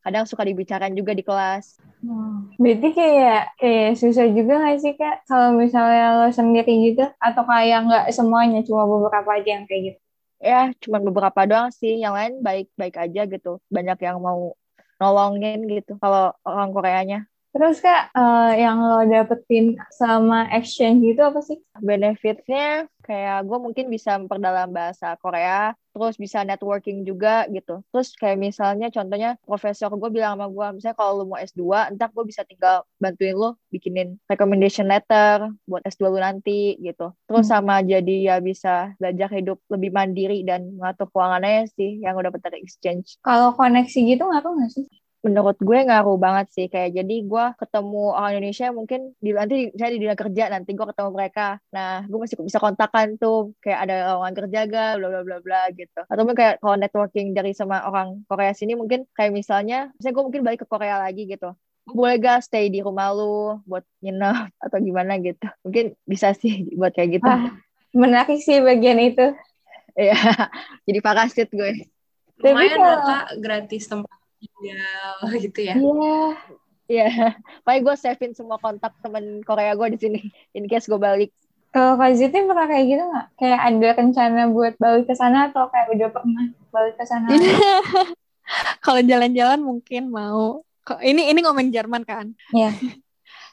Speaker 1: kadang suka dibicarakan juga di kelas
Speaker 2: Hmm. Berarti kayak kayak susah juga gak sih kak kalau misalnya lo sendiri gitu atau kayak nggak semuanya cuma beberapa aja yang kayak gitu?
Speaker 1: Ya cuma beberapa doang sih, yang lain baik-baik aja gitu. Banyak yang mau nolongin gitu kalau orang Koreanya.
Speaker 2: Terus kak, uh, yang lo dapetin sama exchange gitu apa sih?
Speaker 1: Benefitnya kayak gue mungkin bisa memperdalam bahasa Korea, terus bisa networking juga gitu. Terus kayak misalnya contohnya profesor gue bilang sama gue, misalnya kalau lo mau S2, entar gue bisa tinggal bantuin lo bikinin recommendation letter buat S2 lo nanti gitu. Terus hmm. sama jadi ya bisa belajar hidup lebih mandiri dan mengatur keuangannya sih yang udah dapet dari exchange.
Speaker 2: Kalau koneksi gitu ngaruh nggak sih?
Speaker 1: Menurut gue ngaruh banget sih. Kayak jadi gue ketemu orang Indonesia mungkin di nanti saya di dunia kerja nanti gue ketemu mereka. Nah gue masih bisa kontakkan tuh kayak ada orang kerja gak bla bla bla bla gitu. Atau mungkin kayak kalau networking dari sama orang Korea sini mungkin kayak misalnya misalnya gue mungkin balik ke Korea lagi gitu. Boleh gak stay di rumah lu buat nginep [LAUGHS] atau gimana gitu? Mungkin bisa sih [LAUGHS] buat kayak gitu. Ah,
Speaker 2: menarik sih bagian itu.
Speaker 1: Iya, [LAUGHS] jadi parasit gue.
Speaker 3: Lumayan Tapi kalau... gratis tempat tinggal [LAUGHS] gitu ya.
Speaker 1: Iya. Yeah. Iya, yeah. makanya gue savein semua kontak temen Korea gue di sini, [LAUGHS] in case gue balik.
Speaker 2: Kalau Kak Ziti pernah kayak gitu nggak? Kayak ada rencana buat balik ke sana atau kayak udah pernah balik ke sana? [LAUGHS]
Speaker 4: Kalau jalan-jalan mungkin mau. Ini ini ngomong Jerman kan?
Speaker 2: Iya. Yeah.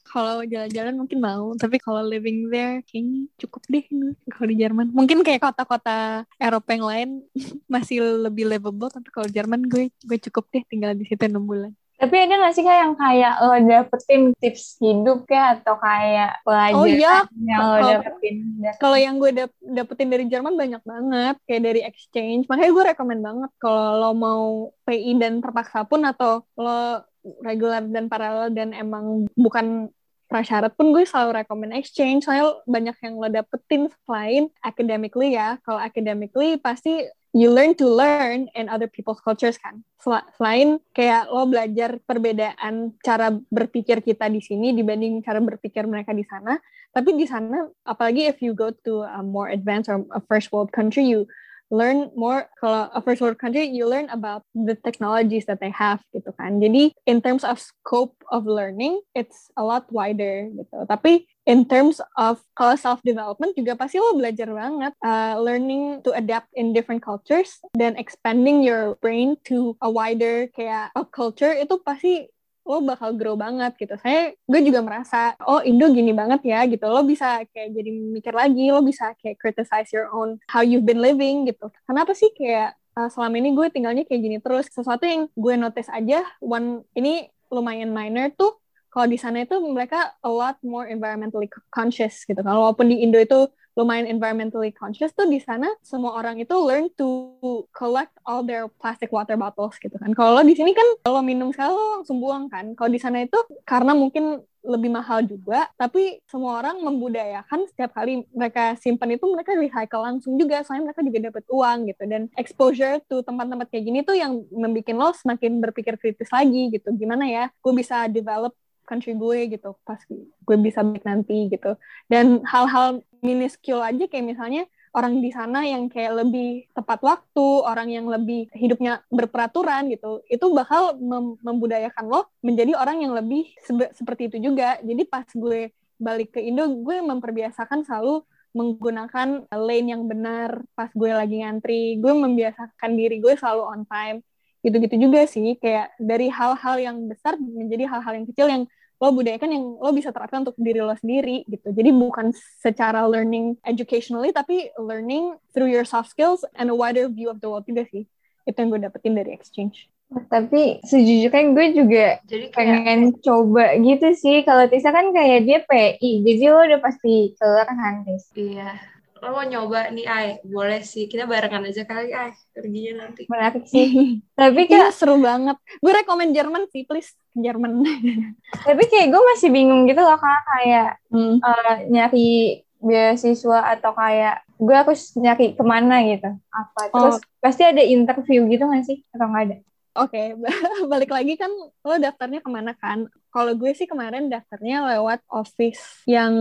Speaker 4: Kalau jalan-jalan mungkin mau tapi kalau living there kayaknya cukup deh kalau di Jerman mungkin kayak kota-kota Eropa yang lain [LAUGHS] masih lebih livable tapi kalau Jerman gue gue cukup deh tinggal di situ enam bulan
Speaker 2: tapi ada gak sih kayak yang kayak lo dapetin tips hidup kayak atau kayak pelajaran
Speaker 4: oh, iya.
Speaker 2: yang lo dapetin?
Speaker 4: Kalau yang gue dap dapetin dari Jerman banyak banget, kayak dari exchange. Makanya gue rekomend banget kalau lo mau PI dan terpaksa pun atau lo regular dan paralel dan emang bukan prasyarat pun gue selalu rekomend exchange soalnya banyak yang lo dapetin selain academically ya. Kalau academically pasti you learn to learn in other people's cultures kan. Sel selain kayak lo belajar perbedaan cara berpikir kita di sini dibanding cara berpikir mereka di sana tapi di sana apalagi if you go to a more advanced or a first world country you learn more kalau a first world country you learn about the technologies that they have gitu kan. Jadi in terms of scope of learning it's a lot wider gitu. Tapi in terms of kalau self development juga pasti lo belajar banget uh, learning to adapt in different cultures dan expanding your brain to a wider kayak a culture itu pasti lo bakal grow banget gitu. Saya gue juga merasa oh Indo gini banget ya gitu. Lo bisa kayak jadi mikir lagi, lo bisa kayak criticize your own how you've been living gitu. Kenapa sih kayak uh, selama ini gue tinggalnya kayak gini terus. Sesuatu yang gue notice aja one ini lumayan minor tuh kalau di sana itu mereka a lot more environmentally conscious gitu. Kalau walaupun di Indo itu lumayan environmentally conscious tuh di sana semua orang itu learn to collect all their plastic water bottles gitu kan. Kalau di sini kan kalau minum sekali lo langsung buang kan. Kalau di sana itu karena mungkin lebih mahal juga, tapi semua orang membudayakan setiap kali mereka simpan itu mereka recycle langsung juga, soalnya mereka juga dapat uang gitu. Dan exposure to tempat-tempat kayak gini tuh yang membuat lo semakin berpikir kritis lagi gitu. Gimana ya, gue bisa develop country gue gitu pas gue bisa baik nanti gitu dan hal-hal minuscule aja kayak misalnya orang di sana yang kayak lebih tepat waktu, orang yang lebih hidupnya berperaturan gitu, itu bakal mem membudayakan lo menjadi orang yang lebih seperti itu juga. Jadi pas gue balik ke Indo, gue memperbiasakan selalu menggunakan lane yang benar pas gue lagi ngantri. Gue membiasakan diri gue selalu on time. Gitu-gitu juga sih, kayak dari hal-hal yang besar menjadi hal-hal yang kecil yang lo budaya kan yang lo bisa terapkan untuk diri lo sendiri gitu. Jadi bukan secara learning educationally, tapi learning through your soft skills and a wider view of the world juga sih. Itu yang gue dapetin dari exchange.
Speaker 2: Tapi sejujurnya gue juga jadi kayak, pengen coba gitu sih. Kalau Tisa kan kayak dia PI, jadi lo udah pasti keluar kan Tis?
Speaker 3: Iya, lo mau nyoba nih Ay boleh sih. Kita barengan aja kali Ay perginya nanti.
Speaker 2: Menarik sih. [LAUGHS] Tapi kayak
Speaker 4: seru banget. Gue rekomend Jerman sih please. Jerman. [LAUGHS]
Speaker 2: Tapi kayak gue masih bingung gitu loh kak. Kayak hmm. uh, nyari beasiswa atau kayak gue harus nyari ke mana gitu. Apa? Terus oh. pasti ada interview gitu gak sih? Atau nggak ada?
Speaker 4: Oke, okay. [LAUGHS] balik lagi kan lo daftarnya ke mana kan? Kalau gue sih kemarin daftarnya lewat office yang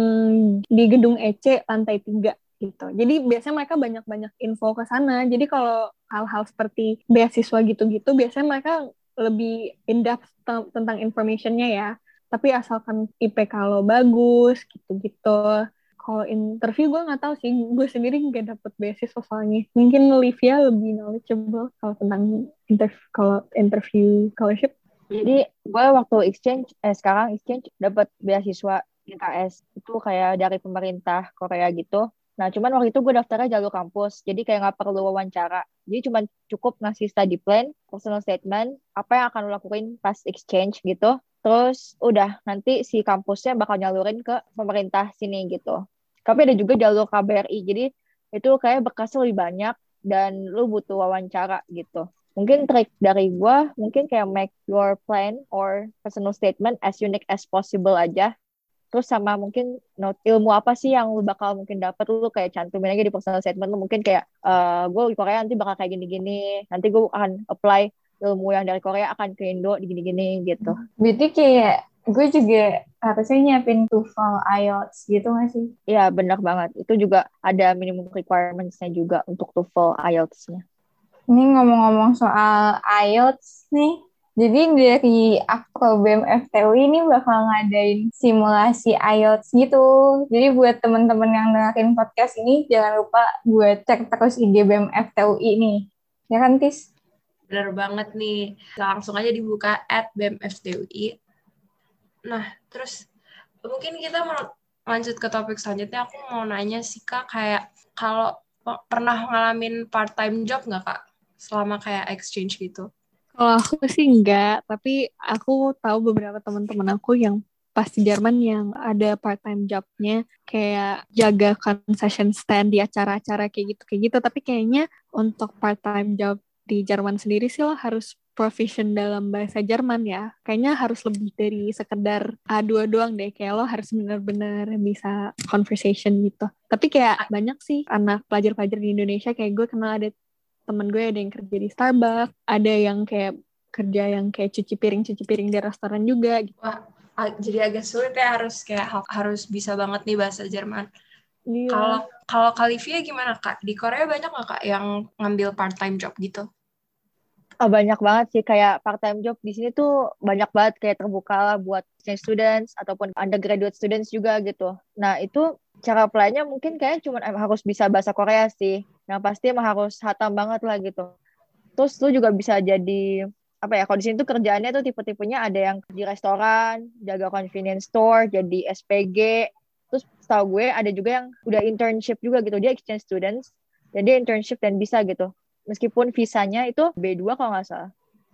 Speaker 4: di gedung EC lantai 3 gitu. Jadi biasanya mereka banyak-banyak info ke sana. Jadi kalau hal-hal seperti beasiswa gitu-gitu, biasanya mereka lebih in-depth tentang informationnya ya. Tapi asalkan IPK lo bagus, gitu-gitu. Kalau interview gue nggak tahu sih, gue sendiri nggak dapet beasiswa soalnya. Mungkin Livia lebih knowledgeable kalau tentang interview, kalau interview scholarship.
Speaker 1: Jadi gue waktu exchange, eh sekarang exchange dapat beasiswa IKS itu kayak dari pemerintah Korea gitu Nah, cuman waktu itu gue daftarnya jalur kampus, jadi kayak nggak perlu wawancara. Jadi cuma cukup ngasih study plan, personal statement, apa yang akan lo lakuin pas exchange gitu. Terus udah, nanti si kampusnya bakal nyalurin ke pemerintah sini gitu. Tapi ada juga jalur KBRI, jadi itu kayak bekasnya lebih banyak dan lu butuh wawancara gitu. Mungkin trik dari gue, mungkin kayak make your plan or personal statement as unique as possible aja terus sama mungkin note ilmu apa sih yang lu bakal mungkin dapat lu kayak cantumin aja di personal statement lu mungkin kayak uh, gue di Korea nanti bakal kayak gini-gini nanti gue akan apply ilmu yang dari Korea akan ke Indo di gini-gini gitu.
Speaker 2: Berarti kayak gue juga harusnya nyiapin TOEFL IELTS gitu gak sih?
Speaker 1: Iya benar banget. Itu juga ada minimum requirements-nya juga untuk TOEFL IELTS-nya.
Speaker 2: Ini ngomong-ngomong soal IELTS nih, jadi dari aku BEM FTU ini bakal ngadain simulasi IELTS gitu. Jadi buat teman-teman yang dengerin podcast ini, jangan lupa buat cek terus IG BEM FTU ini. Ya kan, Tis?
Speaker 3: Bener banget nih. Langsung aja dibuka at BEM FTUI. Nah, terus mungkin kita mau lanjut ke topik selanjutnya. Aku mau nanya sih, Kak, kayak kalau pernah ngalamin part-time job nggak, Kak? Selama kayak exchange gitu?
Speaker 4: Kalau aku sih enggak, tapi aku tahu beberapa teman-teman aku yang pas di Jerman yang ada part time jobnya kayak jaga concession stand di acara-acara kayak gitu kayak gitu. Tapi kayaknya untuk part time job di Jerman sendiri sih lo harus proficient dalam bahasa Jerman ya. Kayaknya harus lebih dari sekedar A2 doang deh kayak lo harus benar-benar bisa conversation gitu. Tapi kayak banyak sih anak pelajar-pelajar di Indonesia kayak gue kenal ada temen gue ada yang kerja di Starbucks, ada yang kayak kerja yang kayak cuci piring cuci piring di restoran juga
Speaker 3: gitu. Wah, jadi agak sulit ya harus kayak harus bisa banget nih bahasa Jerman.
Speaker 1: Iya.
Speaker 3: Kalau kalau Kalivia gimana kak? Di Korea banyak nggak kak yang ngambil part time job gitu?
Speaker 1: Oh, banyak banget sih kayak part time job di sini tuh banyak banget kayak terbuka lah buat exchange students ataupun undergraduate students juga gitu. Nah itu cara apply-nya mungkin kayak cuma harus bisa bahasa Korea sih. Yang pasti emang harus hatam banget lah gitu. Terus lu juga bisa jadi apa ya kalau di sini tuh kerjaannya tuh tipe-tipenya ada yang di restoran, jaga convenience store, jadi SPG. Terus setahu gue ada juga yang udah internship juga gitu. Dia exchange students dan dia internship dan bisa gitu meskipun visanya itu B2 kalau nggak salah.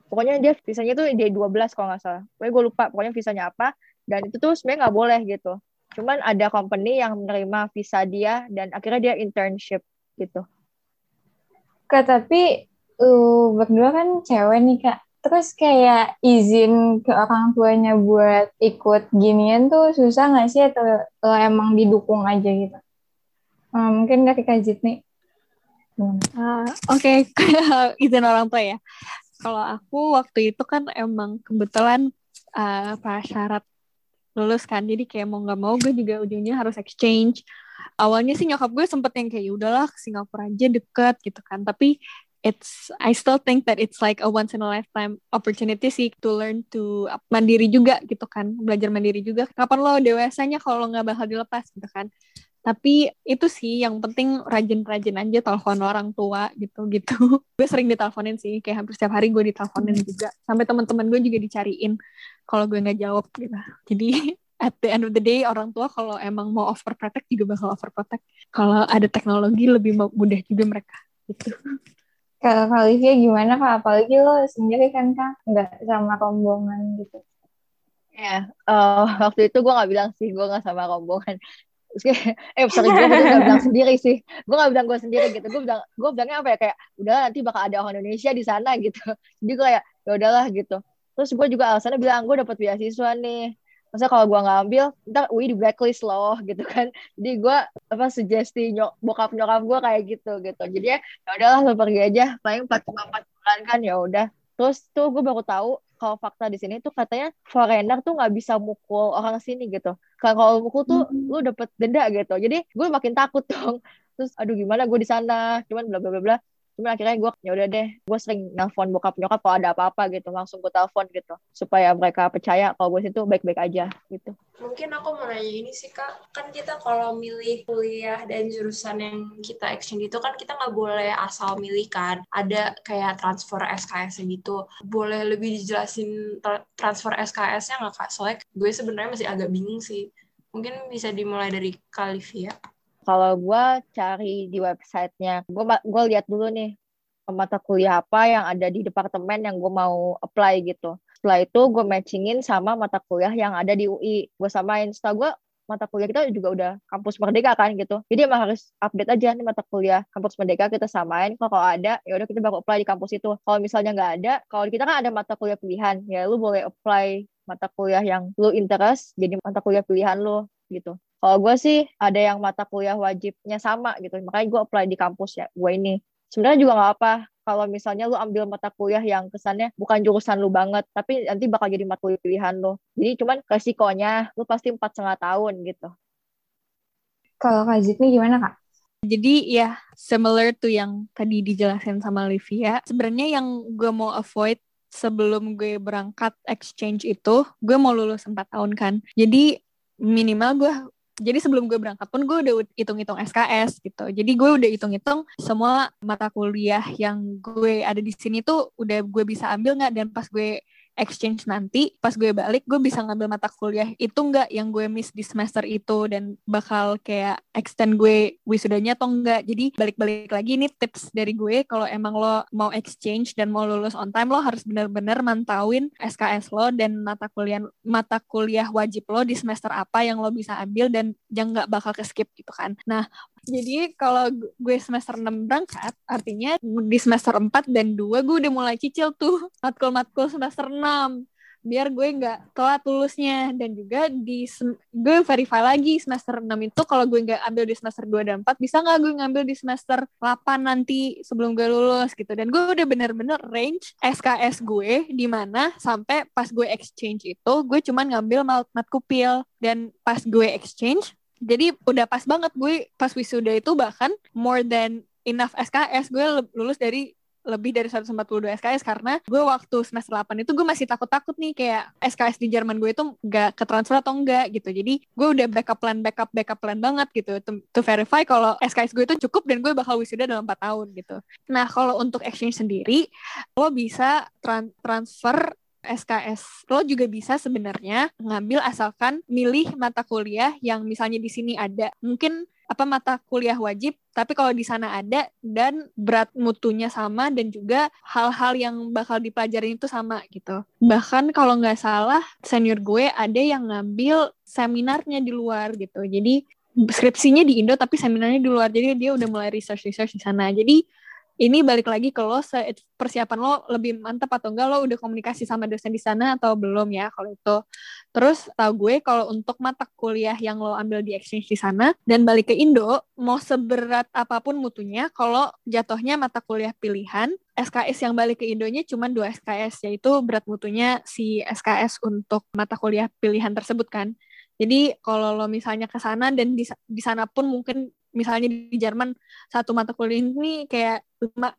Speaker 1: Pokoknya dia visanya tuh D12 kalau nggak salah. Pokoknya gue lupa pokoknya visanya apa. Dan itu tuh sebenarnya nggak boleh gitu. Cuman ada company yang menerima visa dia dan akhirnya dia internship gitu.
Speaker 2: Kak, tapi lu berdua kan cewek nih, Kak. Terus kayak izin ke orang tuanya buat ikut ginian tuh susah nggak sih atau lo emang didukung aja gitu? Hmm, mungkin dari Kak Jit nih.
Speaker 4: Uh, Oke, [LAUGHS] okay. izin orang tua ya. Kalau aku waktu itu kan emang kebetulan uh, prasyarat lulus kan, jadi kayak mau nggak mau gue juga ujungnya harus exchange. Awalnya sih nyokap gue sempet yang kayak ya udahlah ke Singapura aja deket gitu kan, tapi it's I still think that it's like a once in a lifetime opportunity sih to learn to mandiri juga gitu kan belajar mandiri juga. Kapan lo dewasanya kalau nggak bakal dilepas gitu kan. Tapi itu sih yang penting rajin-rajin aja telepon orang tua gitu gitu. [LAUGHS] Gue sering diteleponin sih kayak hampir setiap hari gue diteleponin juga. Sampai teman-teman gue juga dicariin kalau gue nggak jawab gitu. Jadi [LAUGHS] at the end of the day orang tua kalau emang mau overprotect juga bakal overprotect. Kalau ada teknologi lebih mudah juga mereka gitu.
Speaker 2: Kalau Kalivia gimana kak? Apalagi lo sendiri kan kak nggak sama rombongan gitu.
Speaker 1: Ya, yeah, uh, waktu itu gue nggak bilang sih gue nggak sama rombongan. eh sorry gue gak bilang sendiri sih. Gue gak bilang gue sendiri gitu. Gue bilang gue bilangnya apa ya? Kayak udah nanti bakal ada orang Indonesia di sana gitu. Jadi gue kayak ya udahlah gitu terus gue juga alasannya bilang gue dapat beasiswa nih masa kalau gue nggak ambil ntar UI di blacklist loh [LAUGHS] gitu kan jadi gue apa sugesti nyok bokap nyokap gue kayak gitu gitu jadi ya, ya udahlah lo pergi aja paling empat empat bulan kan ya udah terus tuh gue baru tahu kalau fakta di sini tuh katanya foreigner tuh nggak bisa mukul orang sini gitu. Kalau mukul tuh hmm. lu dapet denda gitu. Jadi gue makin takut [LAUGHS] dong. Terus aduh gimana gue di sana, cuman bla bla bla bla cuman akhirnya gue ya udah deh gue sering nelfon bokap nyokap kalau ada apa-apa gitu langsung gue telepon gitu supaya mereka percaya kalau gue situ baik-baik aja gitu.
Speaker 3: Mungkin aku mau nanya ini sih kak. Kan kita kalau milih kuliah dan jurusan yang kita exchange itu kan kita nggak boleh asal milih kan. Ada kayak transfer SKS gitu. Boleh lebih dijelasin tra transfer SKS-nya nggak kak? Soalnya gue sebenarnya masih agak bingung sih. Mungkin bisa dimulai dari Kalivia
Speaker 1: kalau gue cari di websitenya gue gue lihat dulu nih mata kuliah apa yang ada di departemen yang gue mau apply gitu. Setelah itu gue matchingin sama mata kuliah yang ada di UI gue samain. Setelah gue mata kuliah kita juga udah kampus merdeka kan gitu. Jadi emang harus update aja nih mata kuliah. Kampus merdeka kita samain. Kalau ada ya udah kita baru apply di kampus itu. Kalau misalnya nggak ada kalau kita kan ada mata kuliah pilihan. Ya lu boleh apply mata kuliah yang lu interest jadi mata kuliah pilihan lu gitu kalau gue sih ada yang mata kuliah wajibnya sama gitu, makanya gue apply di kampus ya gue ini. Sebenarnya juga nggak apa kalau misalnya lu ambil mata kuliah yang kesannya bukan jurusan lu banget, tapi nanti bakal jadi mata kuliah pilihan lu. Jadi cuman resikonya lu pasti empat setengah tahun gitu.
Speaker 2: Kalau Kak Zidni gimana Kak?
Speaker 4: Jadi ya similar to yang tadi dijelasin sama Livia. Sebenarnya yang gue mau avoid sebelum gue berangkat exchange itu, gue mau lulus 4 tahun kan. Jadi minimal gue jadi sebelum gue berangkat pun gue udah hitung-hitung SKS gitu. Jadi gue udah hitung-hitung semua mata kuliah yang gue ada di sini tuh udah gue bisa ambil nggak dan pas gue exchange nanti pas gue balik gue bisa ngambil mata kuliah. Itu enggak yang gue miss di semester itu dan bakal kayak extend gue wisudanya atau enggak jadi balik-balik lagi ini tips dari gue kalau emang lo mau exchange dan mau lulus on time lo harus bener-bener mantauin SKS lo dan mata kuliah mata kuliah wajib lo di semester apa yang lo bisa ambil dan jangan nggak bakal ke skip gitu kan. Nah jadi kalau gue semester 6 berangkat, artinya di semester 4 dan 2 gue udah mulai cicil tuh [LAUGHS] matkul-matkul semester 6 biar gue nggak telat lulusnya. Dan juga di gue verify lagi semester 6 itu kalau gue nggak ambil di semester 2 dan 4 bisa nggak gue ngambil di semester 8 nanti sebelum gue lulus gitu. Dan gue udah bener-bener range SKS gue di mana sampai pas gue exchange itu gue cuman ngambil mat matkupil. Dan pas gue exchange Jadi udah pas banget gue pas wisuda itu bahkan more than enough SKS gue lulus dari lebih dari 142 SKS karena gue waktu semester 8 itu gue masih takut-takut nih kayak SKS di Jerman gue itu gak ke transfer atau enggak gitu. Jadi gue udah backup plan, backup, backup plan banget gitu to, to verify kalau SKS gue itu cukup dan gue bakal wisuda dalam 4 tahun gitu. Nah kalau untuk exchange sendiri lo bisa tran transfer SKS. Lo juga bisa sebenarnya ngambil asalkan milih mata kuliah yang misalnya di sini ada. Mungkin apa mata kuliah wajib, tapi kalau di sana ada dan berat mutunya sama dan juga hal-hal yang bakal dipelajarin itu sama gitu. Bahkan kalau nggak salah senior gue ada yang ngambil seminarnya di luar gitu. Jadi skripsinya di Indo tapi seminarnya di luar. Jadi dia udah mulai research research di sana. Jadi ini balik lagi ke lo persiapan lo lebih mantap atau enggak? Lo udah komunikasi sama dosen di sana atau belum ya kalau itu? Terus tau gue kalau untuk mata kuliah yang lo ambil di exchange di sana dan balik ke Indo mau seberat apa pun mutunya kalau jatuhnya mata kuliah pilihan SKS yang balik ke Indonya cuma dua SKS yaitu berat mutunya si SKS untuk mata kuliah pilihan tersebut kan. Jadi kalau lo misalnya ke sana dan di, di sana pun mungkin misalnya di Jerman satu mata kuliah ini kayak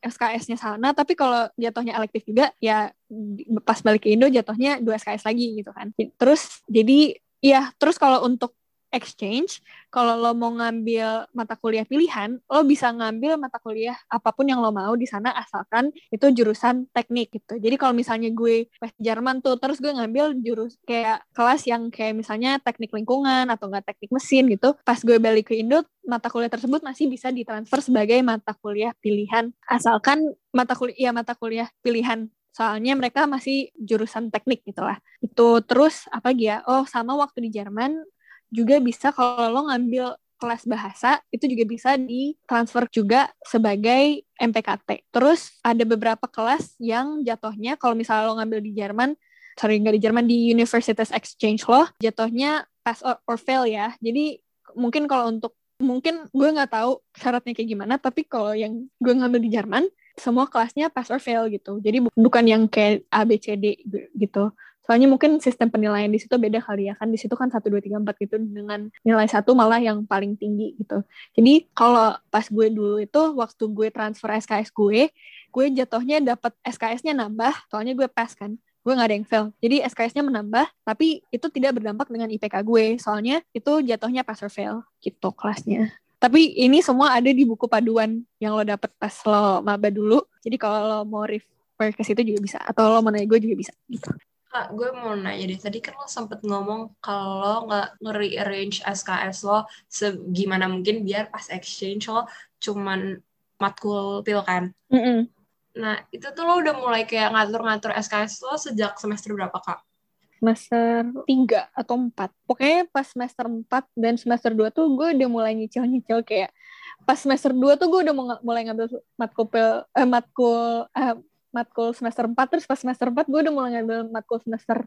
Speaker 4: SKS-nya sana, tapi kalau jatuhnya elektif juga ya pas balik ke Indo jatuhnya dua SKS lagi gitu kan. Terus jadi ya terus kalau untuk exchange, kalau lo mau ngambil mata kuliah pilihan, lo bisa ngambil mata kuliah apa pun yang lo mau di sana asalkan itu jurusan teknik gitu. Jadi kalau misalnya gue pas Jerman tuh, terus gue ngambil jurus kayak kelas yang kayak misalnya teknik lingkungan atau enggak teknik mesin gitu, pas gue balik ke Indo, mata kuliah tersebut masih bisa ditransfer sebagai mata kuliah pilihan asalkan mata kuliah ya mata kuliah pilihan soalnya mereka masih jurusan teknik gitu lah. Itu terus apa ya? Oh, sama waktu di Jerman juga bisa kalau lo ngambil kelas bahasa itu juga bisa ditransfer juga sebagai MPKT. Terus ada beberapa kelas yang jatuhnya kalau misalnya lo ngambil di Jerman, sorry nggak di Jerman di Universitas Exchange lo, jatuhnya pass or, or fail ya. Jadi mungkin kalau untuk mungkin gue nggak tahu syaratnya kayak gimana, tapi kalau yang gue ngambil di Jerman semua kelasnya pass or fail gitu. Jadi bukan yang kayak A B C D gitu. Soalnya mungkin sistem penilaian di situ beda kali ya kan di situ kan satu dua tiga empat gitu dengan nilai satu malah yang paling tinggi gitu. Jadi kalau pas gue dulu itu waktu gue transfer SKS gue, gue jatuhnya dapat SKS-nya nambah, soalnya gue pass kan gue nggak ada yang fail. Jadi SKS-nya menambah, tapi itu tidak berdampak dengan IPK gue. Soalnya itu jatuhnya pass or fail gitu kelasnya. Tapi ini semua ada di buku paduan yang lo dapet pas lo maba dulu. Jadi kalau lo mau refer ke situ juga bisa. Atau lo mau nanya gue juga bisa gitu.
Speaker 3: Kak, gue mau nanya deh. Tadi kan lo sempet ngomong kalau nggak nge-rearrange SKS lo segimana mungkin biar pas exchange lo cuman matkul pil kan.
Speaker 4: Mm -mm.
Speaker 3: Nah, itu tuh lo udah mulai kayak ngatur-ngatur SKS lo sejak semester berapa, Kak?
Speaker 4: Semester 3 atau 4. Pokoknya pas semester 4 dan semester 2 tuh gue udah mulai nyicil-nyicil kayak pas semester 2 tuh gue udah mulai ngambil matkul pil, eh, matkul eh, matkul semester 4 terus pas semester 4 gue udah mulai ngambil matkul semester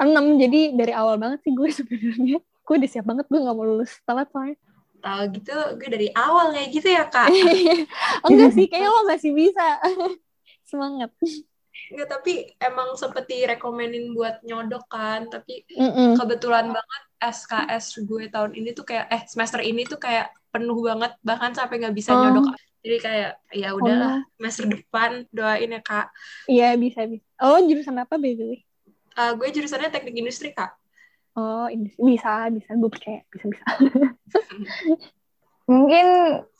Speaker 4: 6 jadi dari awal banget sih gue [LAUGHS] sebenarnya. Gue udah siap banget gue gak mau lulus. Telat soalnya
Speaker 3: tahu gitu gue dari awal kayak gitu ya kak. [LAUGHS]
Speaker 4: Enggak sih kayaknya lo masih bisa. [LAUGHS] Semangat.
Speaker 3: Enggak, tapi emang seperti rekomenin buat nyodok kan. Tapi
Speaker 4: mm -mm.
Speaker 3: kebetulan banget SKS gue tahun ini tuh kayak eh semester ini tuh kayak penuh banget. Bahkan sampai nggak bisa oh. nyodok jadi kayak ya udahlah oh. semester depan doain ya kak.
Speaker 4: Iya bisa bisa. Oh jurusan apa by the way?
Speaker 3: Uh, gue jurusannya teknik industri kak.
Speaker 4: Oh industri. Bisa bisa. Gue percaya. Bisa bisa. [LAUGHS]
Speaker 2: Mungkin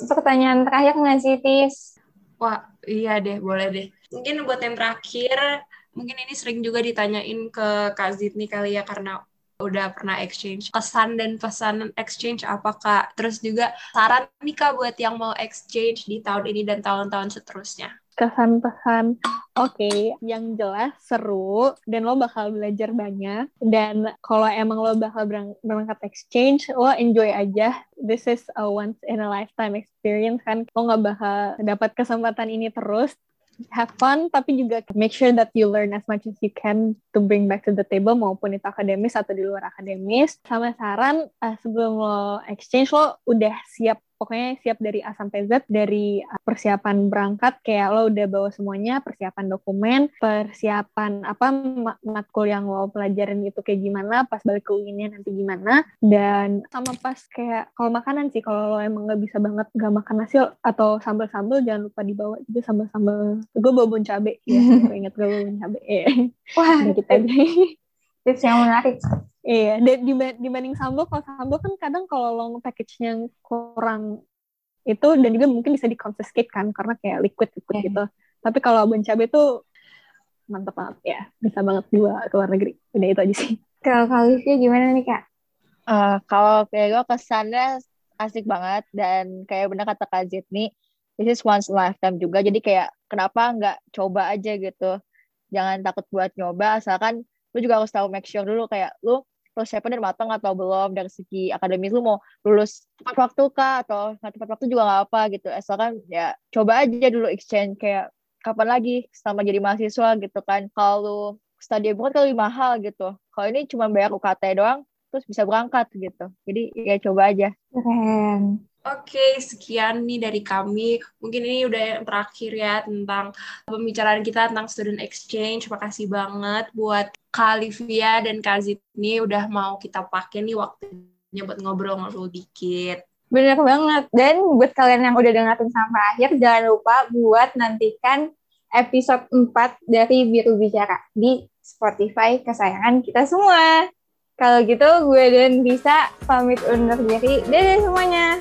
Speaker 2: pertanyaan terakhir nggak sih tis?
Speaker 3: Wah iya deh boleh deh. Mungkin buat yang terakhir mungkin ini sering juga ditanyain ke Kak Zidni kali ya karena udah pernah exchange. Kesan dan pesan exchange apa kak? Terus juga saran nih kak buat yang mau exchange di tahun ini dan tahun-tahun seterusnya.
Speaker 4: Kesan pesan oke okay. yang jelas seru dan lo bakal belajar banyak. Dan kalau emang lo bakal berangkat exchange lo enjoy aja. This is a once in a lifetime experience kan? Lo nggak bakal dapat kesempatan ini terus have fun tapi juga make sure that you learn as much as you can to bring back to the table maupun itu akademis atau di luar akademis. Sama saran uh, sebelum lo exchange lo udah siap pokoknya siap dari A sampai Z dari persiapan berangkat kayak lo udah bawa semuanya persiapan dokumen persiapan apa matkul yang lo pelajarin itu kayak gimana pas balik ke UI nanti gimana dan sama pas kayak kalau makanan sih kalau lo emang nggak bisa banget nggak makan nasi atau sambal-sambal jangan lupa dibawa juga sambal-sambal. Gue bawa bon cabe [LAUGHS] ya gue inget gue bawa bon cabe ya
Speaker 2: wah
Speaker 4: kita aja.
Speaker 2: tips yang menarik
Speaker 4: Iya, dibanding sambal, kalau sambal kan kadang kalau long package-nya kurang itu dan juga mungkin bisa dikonfiskate kan karena kayak liquid liquid yeah. gitu. Tapi kalau abon cabai itu mantep banget ya, bisa banget dibawa ke luar negeri. Udah itu aja sih. [LAUGHS]
Speaker 2: Kalau Kalifia gimana nih kak?
Speaker 1: Uh, kalau kayak gue kesannya asik banget dan kayak benar kata Kak Zit nih, this is once lifetime juga. Jadi kayak kenapa nggak coba aja gitu. Jangan takut buat nyoba, asalkan lu juga harus tahu make sure dulu kayak lu persiapan dan matang atau belum dari segi akademis lu mau lulus tepat waktu kah atau nggak tepat waktu juga nggak apa gitu. Asalkan ya coba aja dulu exchange kayak kapan lagi sama jadi mahasiswa gitu kan. Kalau studi abroad kan lebih mahal gitu. Kalau ini cuma bayar UKT doang terus bisa berangkat gitu. Jadi ya coba aja.
Speaker 2: Keren
Speaker 3: Oke, sekian nih dari kami. Mungkin ini udah yang terakhir ya tentang pembicaraan kita tentang student exchange. Makasih banget buat Kalivia dan Kazit nih udah mau kita pakai nih waktunya buat ngobrol-ngobrol dikit.
Speaker 2: Bener banget. Dan buat kalian yang udah dengerin sampai akhir, jangan lupa buat nantikan episode 4 dari Biru Bicara di Spotify kesayangan kita semua. Kalau gitu gue dan bisa pamit undur diri. Dadah semuanya.